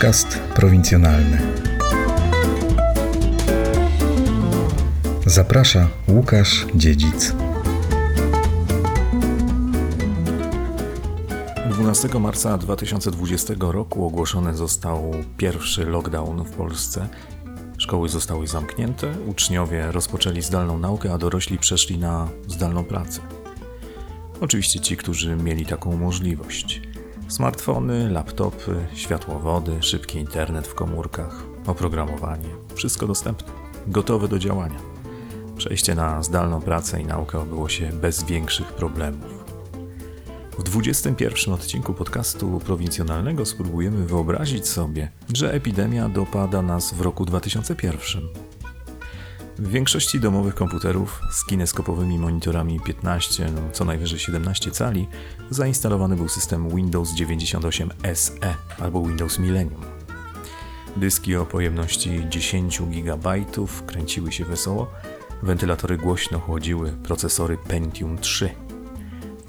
Podcast prowincjonalny. Zaprasza Łukasz Dziedzic. 12 marca 2020 roku ogłoszony został pierwszy lockdown w Polsce. Szkoły zostały zamknięte, uczniowie rozpoczęli zdalną naukę, a dorośli przeszli na zdalną pracę. Oczywiście ci, którzy mieli taką możliwość. Smartfony, laptopy, światłowody, szybki internet w komórkach, oprogramowanie wszystko dostępne, gotowe do działania. Przejście na zdalną pracę i naukę odbyło się bez większych problemów. W 21 odcinku podcastu prowincjonalnego spróbujemy wyobrazić sobie, że epidemia dopada nas w roku 2001. W większości domowych komputerów z kineskopowymi monitorami 15, no co najwyżej 17 cali zainstalowany był system Windows 98 SE albo Windows Millennium. Dyski o pojemności 10 GB kręciły się wesoło, wentylatory głośno chłodziły procesory Pentium 3.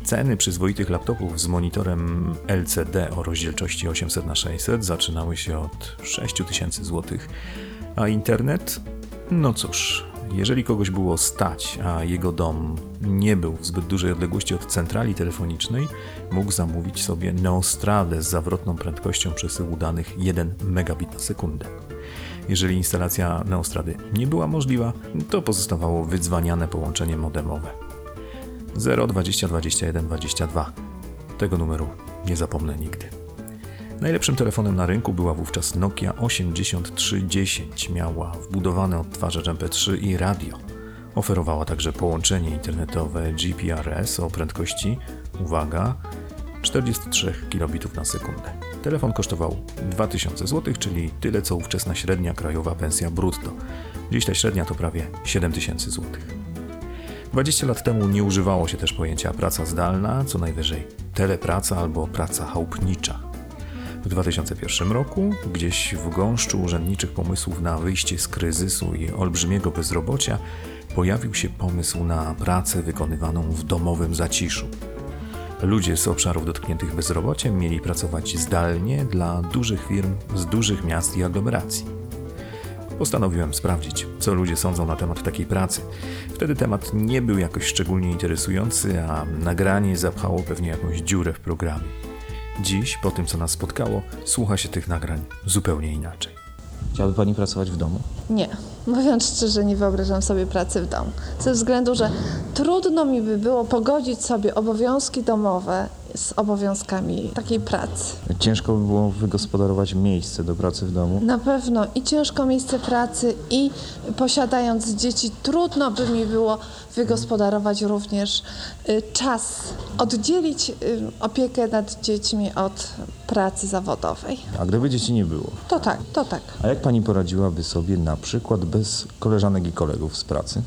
Ceny przyzwoitych laptopów z monitorem LCD o rozdzielczości 800 x 600 zaczynały się od 6000 zł, a internet no cóż, jeżeli kogoś było stać, a jego dom nie był w zbyt dużej odległości od centrali telefonicznej, mógł zamówić sobie Neostradę z zawrotną prędkością przesyłu danych 1 megabit na sekundę. Jeżeli instalacja Neostrady nie była możliwa, to pozostawało wydzwaniane połączenie modemowe. 0 20 21 22. Tego numeru nie zapomnę nigdy. Najlepszym telefonem na rynku była wówczas Nokia 8310. Miała wbudowany odtwarzacz MP3 i radio. Oferowała także połączenie internetowe GPRS o prędkości, uwaga, 43 kilobitów na sekundę. Telefon kosztował 2000 zł, czyli tyle co ówczesna średnia krajowa pensja brutto. Dziś ta średnia to prawie 7000 zł. 20 lat temu nie używało się też pojęcia praca zdalna, co najwyżej telepraca albo praca chałupnicza. W 2001 roku, gdzieś w gąszczu urzędniczych pomysłów na wyjście z kryzysu i olbrzymiego bezrobocia, pojawił się pomysł na pracę wykonywaną w domowym zaciszu. Ludzie z obszarów dotkniętych bezrobociem mieli pracować zdalnie dla dużych firm z dużych miast i aglomeracji. Postanowiłem sprawdzić, co ludzie sądzą na temat takiej pracy. Wtedy temat nie był jakoś szczególnie interesujący, a nagranie zapchało pewnie jakąś dziurę w programie. Dziś, po tym co nas spotkało, słucha się tych nagrań zupełnie inaczej. Chciałaby Pani pracować w domu? Nie. Mówiąc szczerze, nie wyobrażam sobie pracy w domu. Ze względu, że trudno mi by było pogodzić sobie obowiązki domowe z obowiązkami takiej pracy. Ciężko by było wygospodarować miejsce do pracy w domu? Na pewno i ciężko miejsce pracy i posiadając dzieci trudno by mi było wygospodarować również y, czas, oddzielić y, opiekę nad dziećmi od pracy zawodowej. A gdyby dzieci nie było? To tak, to tak. A jak Pani poradziłaby sobie na przykład bez koleżanek i kolegów z pracy?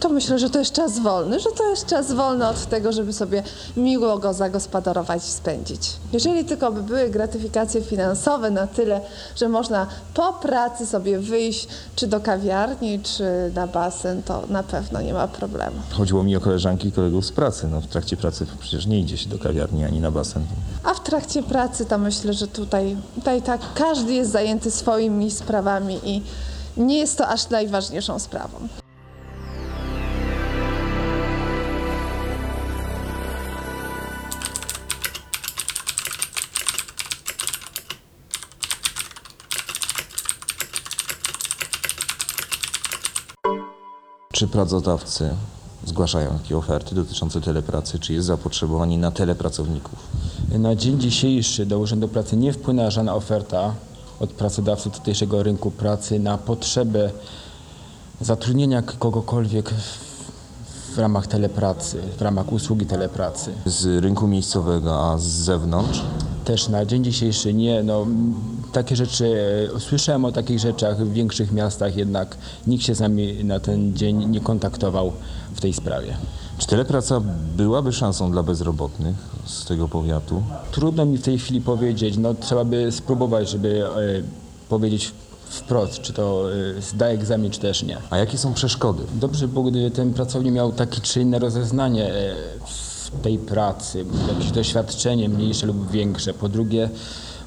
To myślę, że to jest czas wolny, że to jest czas wolny od tego, żeby sobie miło go zagospodarować i spędzić. Jeżeli tylko by były gratyfikacje finansowe na tyle, że można po pracy sobie wyjść czy do kawiarni, czy na basen, to na pewno nie ma problemu. Chodziło mi o koleżanki i kolegów z pracy. No, w trakcie pracy przecież nie idzie się do kawiarni ani na basen. A w trakcie pracy to myślę, że tutaj, tutaj tak każdy jest zajęty swoimi sprawami i nie jest to aż najważniejszą sprawą. Czy pracodawcy zgłaszają takie oferty dotyczące telepracy? Czy jest zapotrzebowanie na telepracowników? Na dzień dzisiejszy do Urzędu Pracy nie wpłynęła żadna oferta od pracodawców tutejszego rynku pracy na potrzebę zatrudnienia kogokolwiek w, ramach telepracy, w ramach usługi telepracy. Z rynku miejscowego, a z zewnątrz? Też na dzień dzisiejszy nie. No, takie rzeczy, e, słyszałem o takich rzeczach w większych miastach, jednak nikt się z nami na ten dzień nie kontaktował w tej sprawie. Czy telepraca byłaby szansą dla bezrobotnych z tego powiatu? Trudno mi w tej chwili powiedzieć, no trzeba by spróbować, żeby e, powiedzieć wprost, czy to e, zda egzamin, czy też nie. A jakie są przeszkody? Dobrze by było, gdyby ten pracownik miał takie czy inne rozeznanie e, w tej pracy, jakieś doświadczenie mniejsze lub większe. Po drugie,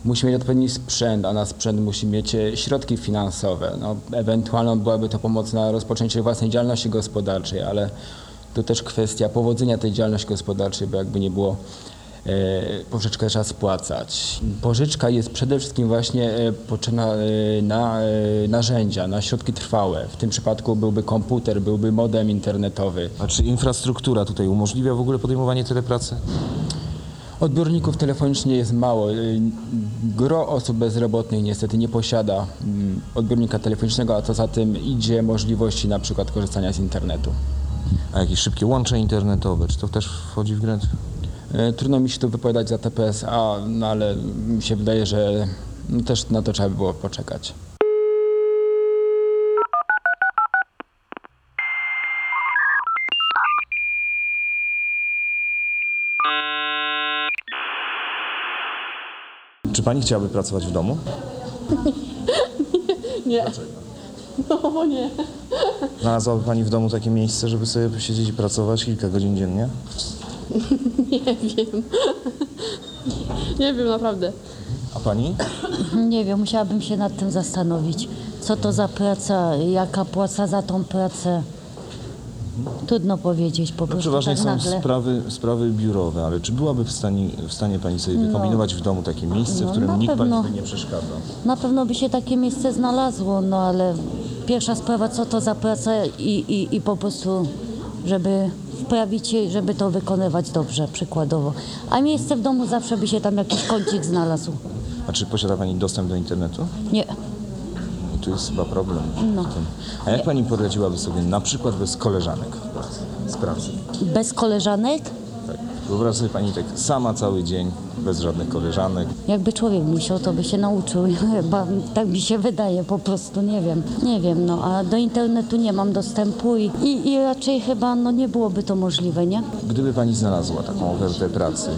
musi mieć odpowiedni sprzęt, a na sprzęt musi mieć e, środki finansowe. No, ewentualnie byłaby to pomoc na rozpoczęcie własnej działalności gospodarczej, ale to też kwestia powodzenia tej działalności gospodarczej, bo jakby nie było, e, pożyczkę trzeba spłacać. Pożyczka jest przede wszystkim właśnie e, potrzebna na narzędzia, na środki trwałe. W tym przypadku byłby komputer, byłby modem internetowy. A czy infrastruktura tutaj umożliwia w ogóle podejmowanie telepracy? Odbiorników telefonicznie jest mało. Y, Gro osób bezrobotnych niestety nie posiada mm, odbiornika telefonicznego, a co za tym idzie możliwości na przykład korzystania z internetu. A jakieś szybkie łącze internetowe, czy to też wchodzi w grę? Y, Trudno mi się tu wypowiadać za TPSA, no ale mi się wydaje, że też na to trzeba by było poczekać. Pani chciałaby pracować w domu? Nie. No bo nie. Znalazłaby pani w domu takie miejsce, żeby sobie posiedzieć i pracować kilka godzin dziennie? Nie wiem. Nie wiem naprawdę. A pani? Nie wiem, musiałabym się nad tym zastanowić. Co to za praca, jaka płaca za tą pracę. Trudno powiedzieć po No, prostu przeważnie tak są nagle. sprawy, sprawy biurowe, ale czy byłaby w stanie, w stanie pani sobie wykombinować w domu takie miejsce, No, w którym na nikt pewno. pani by nie przeszkadzał? Na pewno by się takie miejsce znalazło, no ale pierwsza sprawa, co to za praca i, i, i po prostu, żeby wprawić się, żeby to wykonywać dobrze, przykładowo. A miejsce w domu zawsze by się tam jakiś kącik znalazł. A czy posiada pani dostęp do internetu? Nie, Tu jest chyba problem No. A jak pani poradziłaby sobie na przykład bez koleżanek z pracy? bez koleżanek, Tak. Wyobraź sobie pani tak sama cały dzień, bez żadnych koleżanek. Jakby człowiek musiał, to by się nauczył. Chyba tak mi się wydaje, po prostu nie wiem. Nie wiem, no a do internetu nie mam dostępu i, i, i raczej chyba no, nie byłoby to możliwe, nie? Gdyby pani znalazła taką ofertę pracy,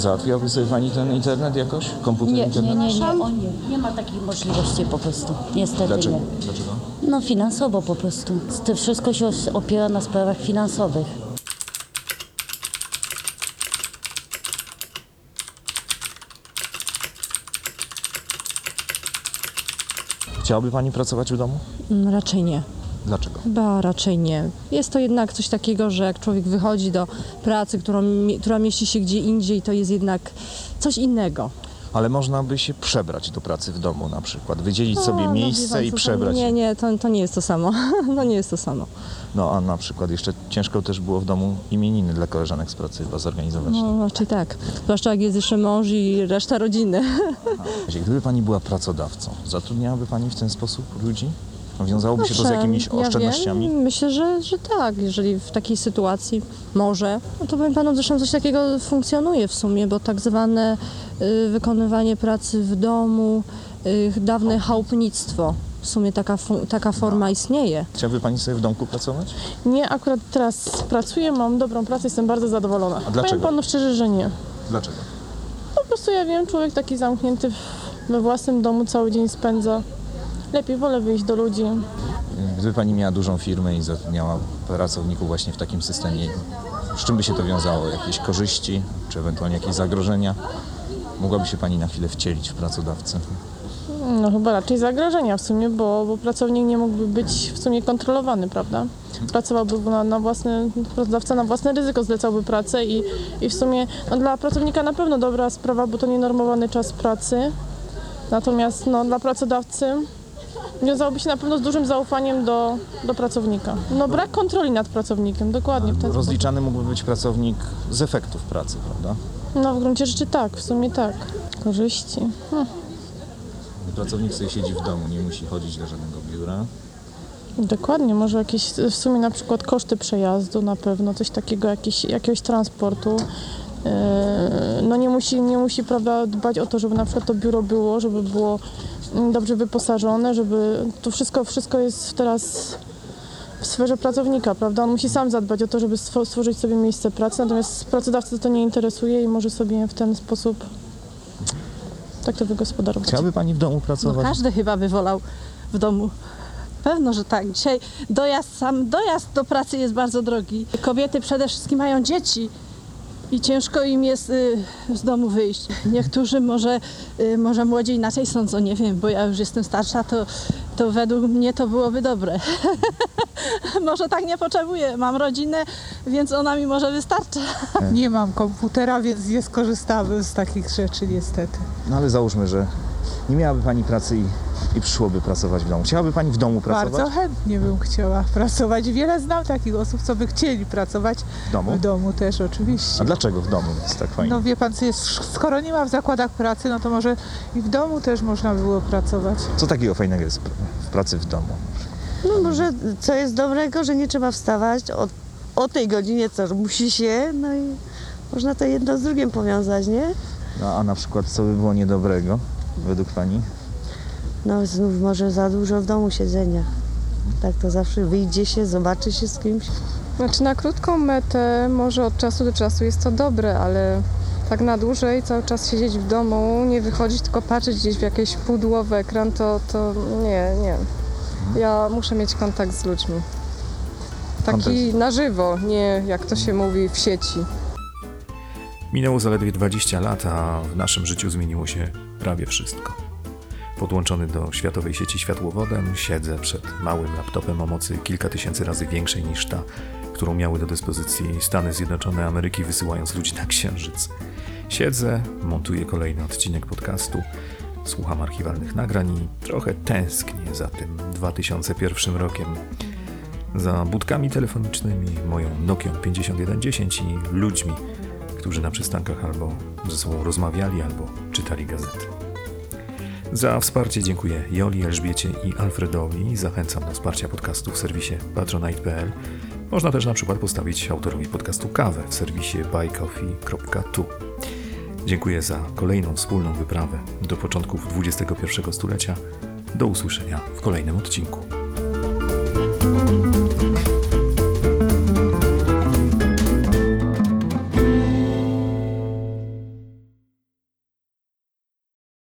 załatwiłaby sobie pani ten internet jakoś? Komputer, Nie, nie, internet? nie, nie, o nie. Nie ma takiej możliwości po prostu. Niestety Dlaczego? nie. Dlaczego? No finansowo po prostu. To wszystko się opiera na sprawach finansowych. Chciałaby pani pracować w domu? Mm, Raczej nie. Dlaczego? Chyba raczej nie. Jest to jednak coś takiego, że jak człowiek wychodzi do pracy, którą, która mieści się gdzie indziej, to jest jednak coś innego. Ale można by się przebrać do pracy w domu na przykład, wydzielić sobie No, no, miejsce pan i przebrać. Nie, nie, to, to nie jest to samo. No nie jest to samo. No a na przykład jeszcze ciężko też było w domu imieniny dla koleżanek z pracy chyba zorganizować. No raczej tak. Zwłaszcza jak jest jeszcze mąż i reszta rodziny. Gdyby pani była pracodawcą, zatrudniałaby pani w ten sposób ludzi? Wiązałoby się to z jakimiś ja oszczędnościami? Wiem, myślę, że, że tak. Jeżeli w takiej sytuacji może, no to powiem panu, zresztą coś takiego funkcjonuje w sumie, bo tak zwane y, wykonywanie pracy w domu, y, dawne chałupnictwo, w sumie taka, taka forma istnieje. Chciałaby pani sobie w domku pracować? Nie, akurat teraz pracuję, mam dobrą pracę, jestem bardzo zadowolona. A dlaczego? Powiem panu szczerze, że nie. Dlaczego? Po prostu ja wiem, człowiek taki zamknięty we własnym domu cały dzień spędza. Lepiej wolę wyjść do ludzi. Gdyby pani miała dużą firmę i zatrudniała pracowników właśnie w takim systemie, z czym by się to wiązało? Jakieś korzyści, czy ewentualnie jakieś zagrożenia? Mogłaby się pani na chwilę wcielić w pracodawcę? No chyba raczej zagrożenia w sumie, bo, bo pracownik nie mógłby być w sumie kontrolowany, prawda? Pracowałby na, na własne, pracodawca na własne ryzyko zlecałby pracę i, i w sumie no, dla pracownika na pewno dobra sprawa, bo to nienormowany czas pracy. Natomiast no, dla pracodawcy wiązałoby się na pewno z dużym zaufaniem do, do pracownika. No brak kontroli nad pracownikiem, dokładnie w ten. Rozliczany mógłby być pracownik z efektów pracy, prawda? No w gruncie rzeczy tak, w sumie tak. Korzyści. Hm. Pracownik sobie siedzi w domu, nie musi chodzić do żadnego biura. Dokładnie, może jakieś w sumie na przykład koszty przejazdu na pewno, coś takiego, jakiś, jakiegoś transportu. Yy, No nie musi, nie musi prawda, dbać o to, żeby na przykład to biuro było, żeby było dobrze wyposażone, żeby to wszystko, wszystko jest teraz w sferze pracownika, prawda? On musi sam zadbać o to, żeby stwo- stworzyć sobie miejsce pracy, natomiast pracodawcy to nie interesuje i może sobie w ten sposób tak to wygospodarować. Chciałaby pani w domu No pracować? każdy chyba by wolał w domu. Pewno, że tak. Dzisiaj dojazd, sam dojazd do pracy jest bardzo drogi. Kobiety przede wszystkim mają dzieci. I ciężko im jest y, z domu wyjść. Niektórzy może, y, może młodzi inaczej sądzą, nie wiem, bo ja już jestem starsza, to, to według mnie to byłoby dobre. może tak nie potrzebuję, mam rodzinę, więc ona mi może wystarcza. Nie mam komputera, więc nie skorzystamy z takich rzeczy niestety. No ale załóżmy, że nie miałaby pani pracy i, i przyszłoby pracować w domu. Chciałaby pani w domu pracować? Bardzo chętnie bym chciała pracować. Wiele znam takich osób, co by chcieli pracować W domu? w domu też oczywiście. A dlaczego w domu jest tak fajnie? No wie pan co jest, skoro nie ma w zakładach pracy, no to może i w domu też można było pracować. Co takiego fajnego jest w pracy w domu? No może co jest dobrego, że nie trzeba wstawać o, o tej godzinie, co musi się, no i można to jedno z drugim powiązać, nie? No, a na przykład co by było niedobrego według pani? No znów może za dużo w domu siedzenia. Tak to zawsze wyjdzie się, zobaczy się z kimś. Znaczy na krótką metę może od czasu do czasu jest to dobre, ale tak na dłużej cały czas siedzieć w domu, nie wychodzić, tylko patrzeć gdzieś w jakieś pudło w ekran, to, to nie, nie. Ja muszę mieć kontakt z ludźmi. Taki Kontakt. na żywo, nie jak to się mówi w sieci. Minęło zaledwie 20 lat, a w naszym życiu zmieniło się prawie wszystko. Podłączony do światowej sieci światłowodem, siedzę przed małym laptopem o mocy kilka tysięcy razy większej niż ta, którą miały do dyspozycji Stany Zjednoczone Ameryki, wysyłając ludzi na Księżyc. Siedzę, montuję kolejny odcinek podcastu, słucham archiwalnych nagrań i trochę tęsknię za tym 2001 rokiem. Za budkami telefonicznymi, moją Nokią 5110 i ludźmi, którzy na przystankach albo ze sobą rozmawiali, albo czytali gazety. Za wsparcie dziękuję Joli, Elżbiecie i Alfredowi. Zachęcam do wsparcia podcastu w serwisie patronite.pl. Można też na przykład postawić autorowi podcastu kawę w serwisie buycoffee.tu. Dziękuję za kolejną wspólną wyprawę do początków XXI stulecia. Do usłyszenia w kolejnym odcinku.